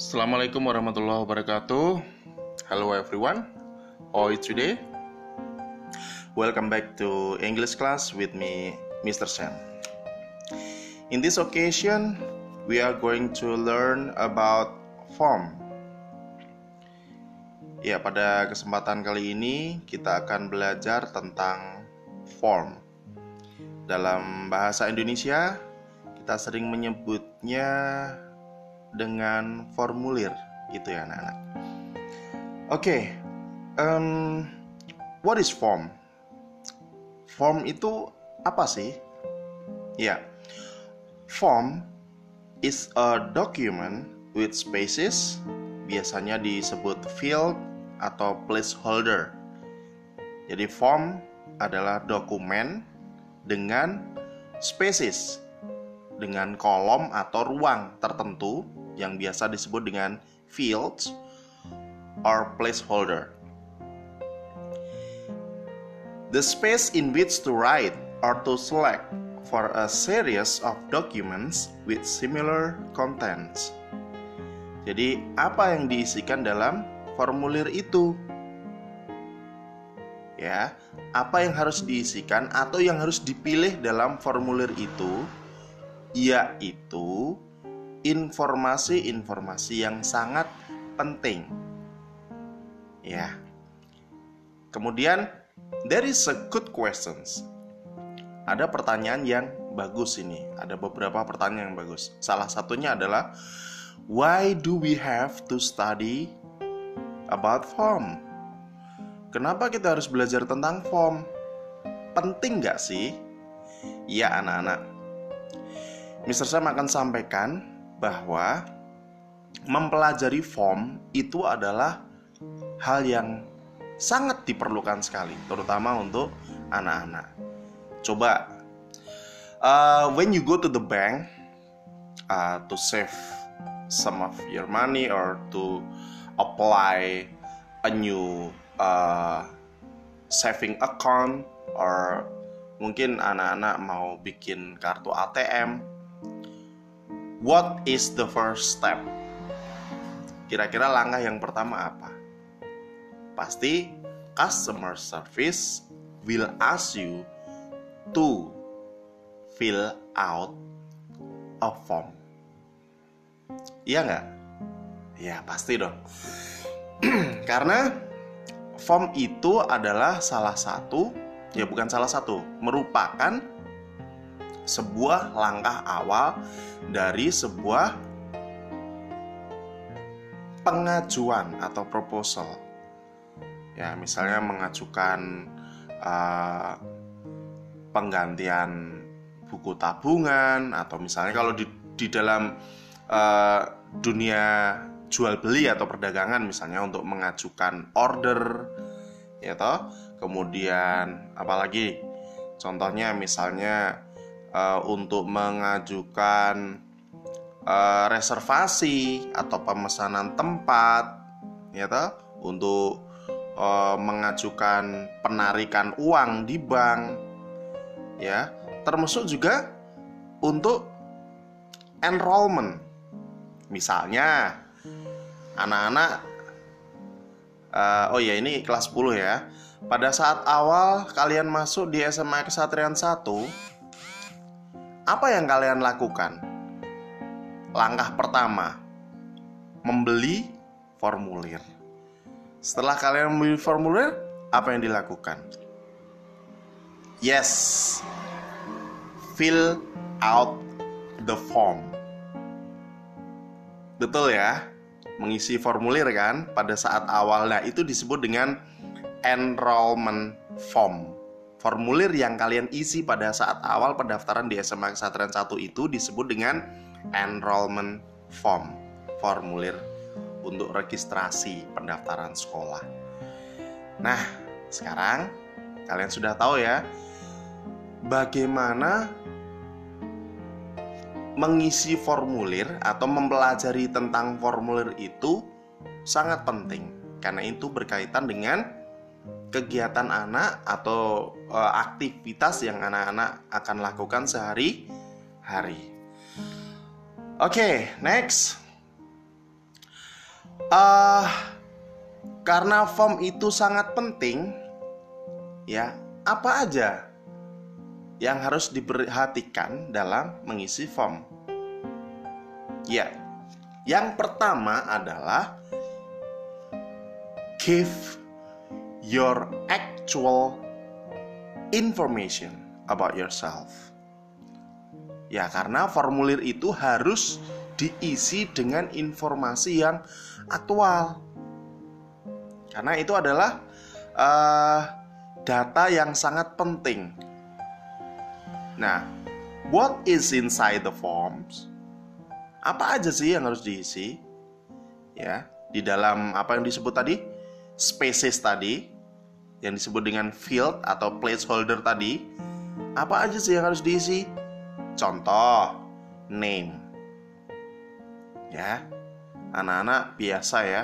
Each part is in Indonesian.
Assalamualaikum warahmatullahi wabarakatuh. Hello everyone. How you today? Welcome back to English class with me, Mr. Sam. In this occasion, we are going to learn about form. Ya, pada kesempatan kali ini kita akan belajar tentang form. Dalam bahasa Indonesia, kita sering menyebutnya dengan formulir, gitu ya anak-anak. Oke, okay, um, what is form? Form itu apa sih? Ya, form is a document with spaces, biasanya disebut field atau placeholder. Jadi form adalah dokumen dengan spaces, dengan kolom atau ruang tertentu yang biasa disebut dengan fields or placeholder. The space in which to write or to select for a series of documents with similar contents. Jadi, apa yang diisikan dalam formulir itu. Ya, apa yang harus diisikan atau yang harus dipilih dalam formulir itu yaitu informasi-informasi yang sangat penting. Ya. Kemudian there is a good questions. Ada pertanyaan yang bagus ini. Ada beberapa pertanyaan yang bagus. Salah satunya adalah why do we have to study about form. Kenapa kita harus belajar tentang form? Penting nggak sih? Ya anak-anak. Mr. Sam akan sampaikan bahwa mempelajari form itu adalah hal yang sangat diperlukan sekali, terutama untuk anak-anak. Coba, uh, when you go to the bank uh, to save some of your money or to apply a new uh, saving account or mungkin anak-anak mau bikin kartu ATM what is the first step? Kira-kira langkah yang pertama apa? Pasti customer service will ask you to fill out a form. Iya nggak? Ya pasti dong. Karena form itu adalah salah satu, ya bukan salah satu, merupakan sebuah langkah awal dari sebuah pengajuan atau proposal. Ya, misalnya mengajukan uh, penggantian buku tabungan atau misalnya kalau di di dalam uh, dunia jual beli atau perdagangan misalnya untuk mengajukan order ya toh kemudian apalagi contohnya misalnya uh, untuk mengajukan uh, reservasi atau pemesanan tempat ya toh? Untuk uh, mengajukan penarikan uang di bank ya. Termasuk juga untuk enrollment. Misalnya anak-anak uh, oh ya ini kelas 10 ya. Pada saat awal kalian masuk di SMA Kesatrian 1 apa yang kalian lakukan? Langkah pertama membeli formulir. Setelah kalian membeli formulir apa yang dilakukan? Yes. Fill out the form. Betul ya? Mengisi formulir kan pada saat awal. Nah, itu disebut dengan enrollment form. Formulir yang kalian isi pada saat awal pendaftaran di SMA Kesatria 1 itu disebut dengan enrollment form. Formulir untuk registrasi pendaftaran sekolah. Nah, sekarang kalian sudah tahu ya bagaimana mengisi formulir atau mempelajari tentang formulir itu sangat penting karena itu berkaitan dengan kegiatan anak atau e, aktivitas yang anak-anak akan lakukan sehari-hari. Oke, okay, next. uh, karena form itu sangat penting, ya apa aja yang harus diperhatikan dalam mengisi form? Ya, yang pertama adalah give your actual information about yourself. Ya, karena formulir itu harus diisi dengan informasi yang aktual. Karena itu adalah uh, data yang sangat penting. Nah, what is inside the forms? Apa aja sih yang harus diisi? Ya, di dalam apa yang disebut tadi? Spaces tadi yang disebut dengan field atau placeholder tadi. Apa aja sih yang harus diisi? Contoh, name. Ya, anak-anak biasa ya.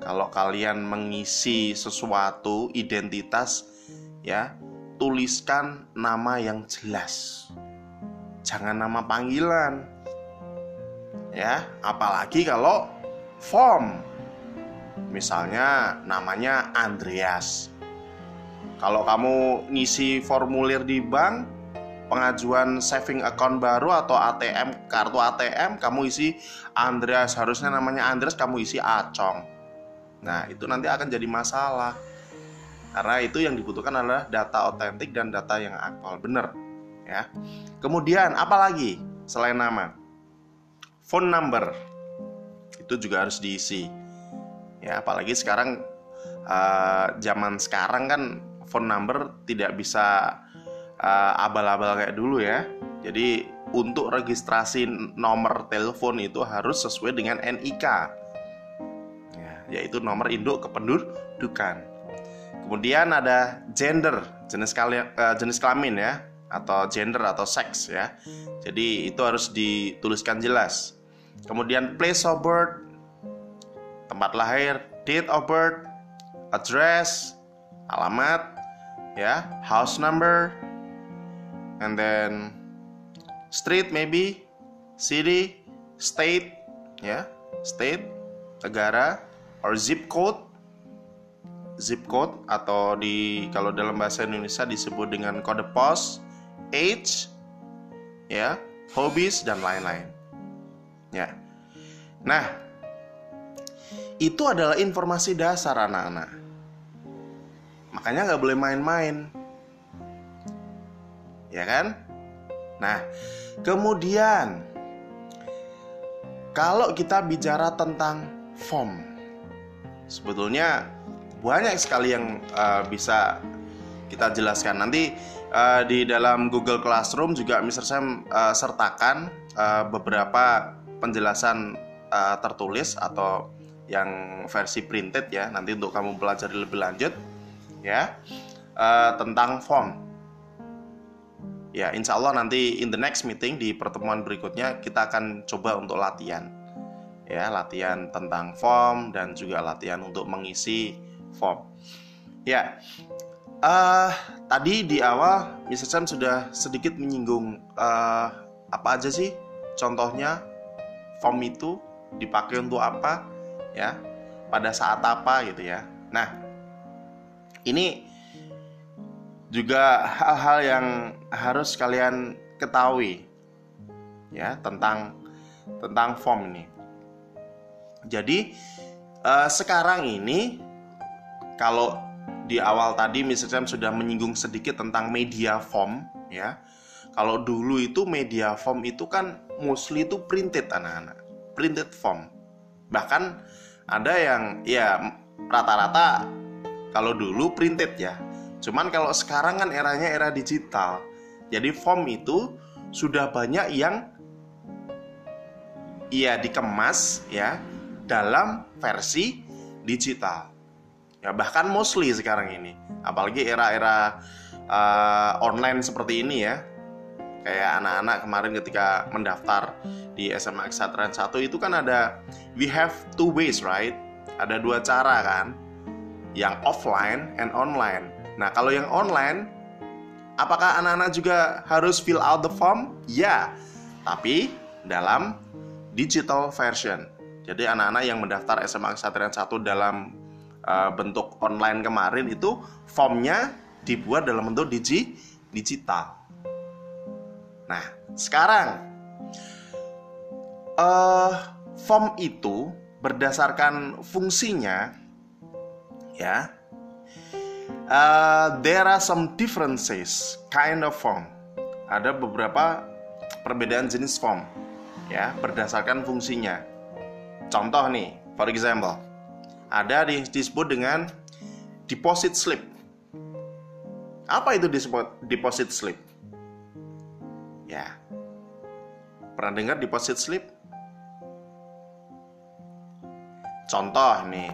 Kalau kalian mengisi sesuatu identitas, ya, tuliskan nama yang jelas. Jangan nama panggilan. Ya, apalagi kalau form. Misalnya namanya Andreas. Kalau kamu ngisi formulir di bank, pengajuan saving account baru atau ATM kartu ATM kamu isi Andreas. Harusnya namanya Andreas kamu isi Acong. Nah itu nanti akan jadi masalah. Karena itu yang dibutuhkan adalah data otentik dan data yang aktual. Bener ya. Kemudian apalagi selain nama? Phone number. Itu juga harus diisi. Ya apalagi sekarang uh, zaman sekarang kan phone number tidak bisa uh, abal-abal kayak dulu ya. Jadi untuk registrasi nomor telepon itu harus sesuai dengan NIK, ya, yaitu nomor induk kependudukan. Kemudian ada gender, jenis kalian, uh, jenis kelamin ya, atau gender atau seks ya. Jadi itu harus dituliskan jelas. Kemudian place of birth, tempat lahir, date of birth, address, alamat, ya, house number, and then street maybe city state ya state negara or zip code. Zip code atau di kalau dalam bahasa Indonesia disebut dengan kode pos age ya hobbies dan lain-lain. Ya. Nah itu adalah informasi dasar anak-anak makanya nggak boleh main-main ya kan? Nah, kemudian kalau kita bicara tentang form, sebetulnya banyak sekali yang uh, bisa kita jelaskan. Nanti uh, di dalam Google Classroom juga Mr. Sam uh, sertakan uh, beberapa penjelasan uh, tertulis atau yang versi printed ya nanti untuk kamu pelajari lebih lanjut ya uh, tentang form. Ya insya Allah nanti in the next meeting di pertemuan berikutnya kita akan coba untuk latihan. Ya latihan tentang form dan juga latihan untuk mengisi form. Ya uh, tadi di awal Mr. Sam sudah sedikit menyinggung uh, apa aja sih contohnya form itu dipakai untuk apa ya pada saat apa gitu ya. Nah ini juga hal-hal yang harus kalian ketahui ya tentang tentang form ini. Jadi uh, sekarang ini kalau di awal tadi Mr. Sam sudah menyinggung sedikit tentang media form ya. Kalau dulu itu media form itu kan mostly itu printed anak-anak, printed form. Bahkan ada yang ya rata-rata kalau dulu printed ya, Cuman kalau sekarang kan eranya era digital. Jadi form itu sudah banyak yang ia dikemas ya dalam versi digital. Ya bahkan mostly sekarang ini. Apalagi era-era uh, online seperti ini ya. Kayak anak-anak kemarin ketika mendaftar di SMA Eksatran 1 itu kan ada we have two ways right? Ada dua cara kan. Yang offline and online Nah, kalau yang online, apakah anak-anak juga harus fill out the form? Ya, tapi dalam digital version. Jadi anak-anak yang mendaftar SMA Kesatrian 1 dalam uh, bentuk online kemarin itu formnya dibuat dalam bentuk digi digital. Nah, sekarang uh, form itu berdasarkan fungsinya ya. Uh, there are some differences kind of form. Ada beberapa perbedaan jenis form ya berdasarkan fungsinya. Contoh nih for example ada disebut dengan deposit slip. Apa itu deposit slip? Ya. Pernah dengar deposit slip Contoh nih,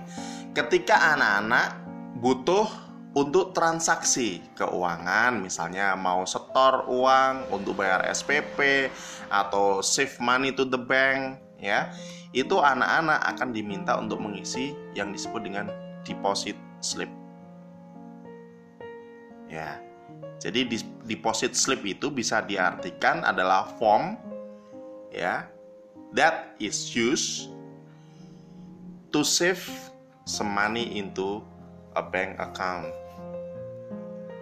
ketika anak-anak butuh untuk transaksi keuangan, misalnya mau setor uang untuk bayar SPP atau save money to the bank, ya, itu anak-anak akan diminta untuk mengisi yang disebut dengan deposit slip. Ya, jadi deposit slip itu bisa diartikan adalah form, ya, that is used to save some money into a bank account.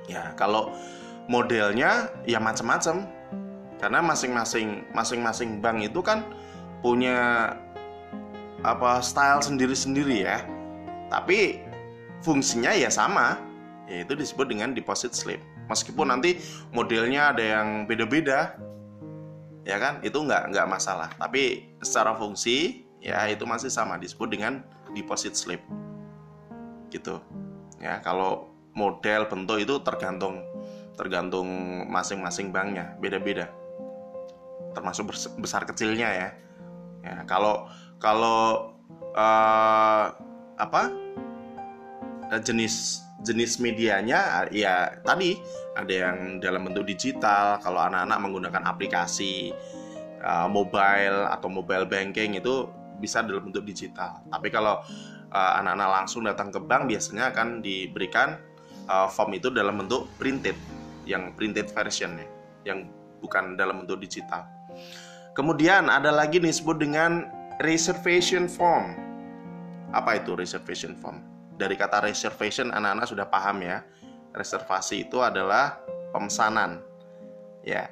Ya, kalau modelnya ya macam-macam. Karena masing-masing masing-masing bank itu kan punya apa style sendiri-sendiri ya. Tapi fungsinya ya sama, yaitu disebut dengan deposit slip. Meskipun nanti modelnya ada yang beda-beda, ya kan, itu nggak nggak masalah. Tapi secara fungsi ya itu masih sama disebut dengan deposit slip. Gitu. Ya kalau model bentuk itu tergantung tergantung masing-masing banknya. Beda-beda. Termasuk besar kecilnya ya. Ya kalau kalau uh, apa jenis jenis medianya ya tadi ada yang dalam bentuk digital. Kalau anak-anak menggunakan aplikasi uh, mobile atau mobile banking itu bisa dalam bentuk digital. Tapi kalau uh, anak-anak langsung datang ke bank biasanya akan diberikan uh, form itu dalam bentuk printed, yang printed version ya, yang bukan dalam bentuk digital. Kemudian ada lagi nih disebut dengan reservation form. Apa itu reservation form? Dari kata reservation anak-anak sudah paham ya. Reservasi itu adalah pemesanan. Ya.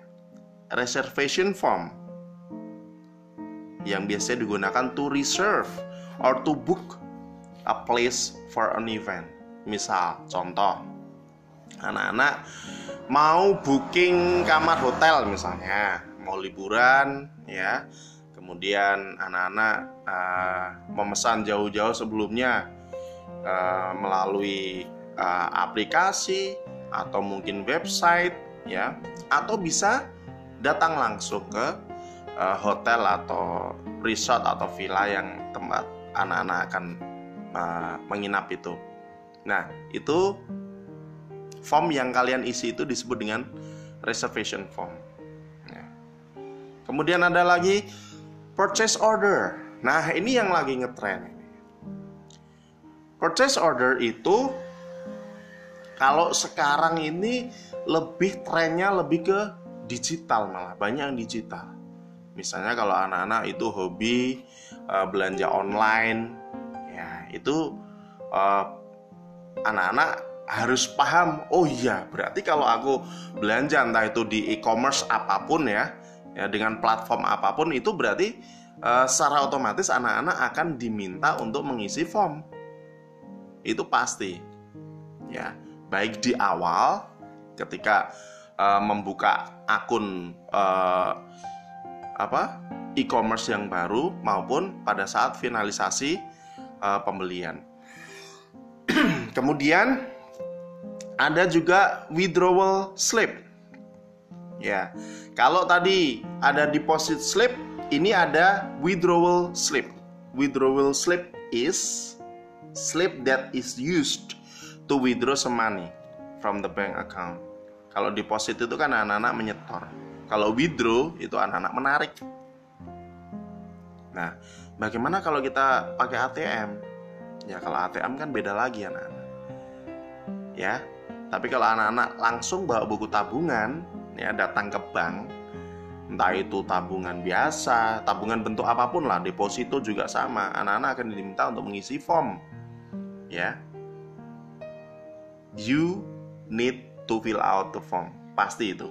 Reservation form yang biasanya digunakan to reserve or to book a place for an event. Misal, contoh, anak-anak mau booking kamar hotel misalnya, mau liburan ya. Kemudian anak-anak uh, memesan jauh-jauh sebelumnya uh, melalui uh, aplikasi atau mungkin website ya, atau bisa datang langsung ke uh, hotel atau resort atau villa yang tempat anak-anak akan uh, menginap itu. Nah, itu form yang kalian isi itu disebut dengan reservation form. Ya. Kemudian ada lagi purchase order. Nah, ini yang lagi ngetren. Purchase order itu kalau sekarang ini lebih trennya lebih ke digital malah banyak yang digital Misalnya kalau anak-anak itu hobi uh, belanja online, ya itu eh, anak-anak harus paham. Oh iya, berarti kalau aku belanja entah itu di e-commerce apa pun ya, ya dengan platform apa pun itu berarti uh, secara otomatis anak-anak akan diminta untuk mengisi form. Itu pasti, ya baik di awal ketika uh, membuka akun uh, apa e-commerce yang baru maupun pada saat finalisasi uh, pembelian. Kemudian ada juga withdrawal slip. Ya. Kalau tadi ada deposit slip, ini ada withdrawal slip. Withdrawal slip is slip that is used to withdraw some money from the bank account. Kalau deposit itu kan anak-anak menyetor. Kalau withdraw itu anak-anak menarik. Nah, bagaimana kalau kita pakai ATM? Ya kalau ATM kan beda lagi anak-anak. Ya, tapi kalau anak-anak langsung bawa buku tabungan, ya datang ke bank, entah itu tabungan biasa, tabungan bentuk apa pun lah, deposito juga sama. Anak-anak akan diminta untuk mengisi form. Ya. You need to fill out the form. Pasti itu.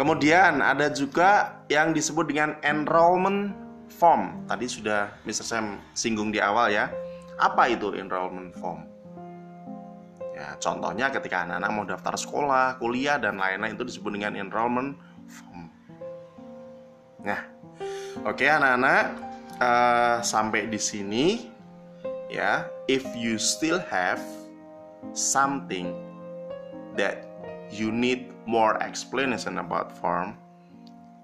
Kemudian ada juga yang disebut dengan enrollment form. Tadi sudah Mr. Sam singgung di awal ya. Apa itu enrollment form? Ya, contohnya ketika anak-anak mau daftar sekolah, kuliah dan lain-lain itu disebut dengan enrollment form. Nah, oke okay, anak-anak uh, sampai di sini ya. If you still have something that you need more explanation about form,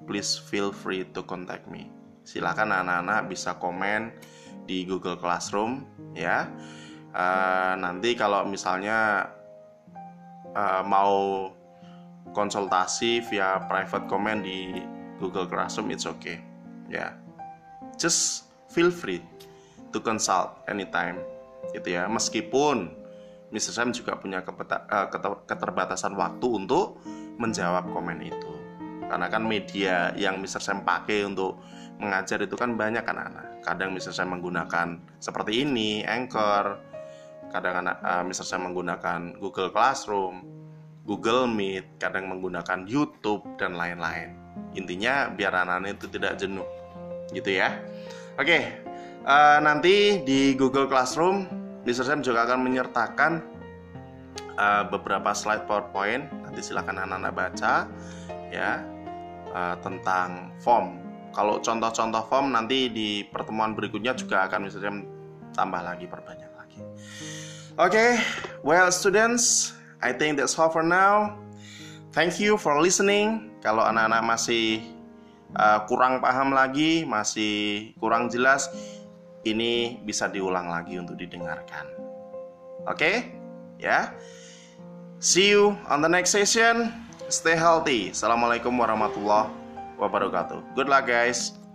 please feel free to contact me. Silakan anak-anak bisa komen di Google Classroom ya uh, nanti kalau misalnya uh, mau konsultasi via private comment di Google Classroom it's okay ya yeah. just feel free to consult anytime gitu ya meskipun Mr. Sam juga punya eh, keterbatasan waktu untuk menjawab komen itu karena kan media yang Mr. Sam pakai untuk mengajar itu kan banyak kan anak kadang Mr. Sam menggunakan seperti ini Anchor kadang anak uh, misalnya saya menggunakan Google Classroom, Google Meet, kadang menggunakan YouTube dan lain-lain. Intinya biar anak-anak itu tidak jenuh, gitu ya. Oke, uh, nanti di Google Classroom, Mr. Sam juga akan menyertakan uh, beberapa slide PowerPoint. Nanti silakan anak-anak baca, ya, uh, tentang form. Kalau contoh-contoh form nanti di pertemuan berikutnya juga akan Mr. Sam tambah lagi perbanyak lagi. Okay, well students, I think that's all for now. Thank you for listening. Kalau anak-anak masih uh, kurang paham lagi, masih kurang jelas, ini bisa diulang lagi untuk didengarkan. Oke? Okay? Ya. See you on the next session. Stay healthy. Assalamualaikum warahmatullahi wabarakatuh. Good luck guys.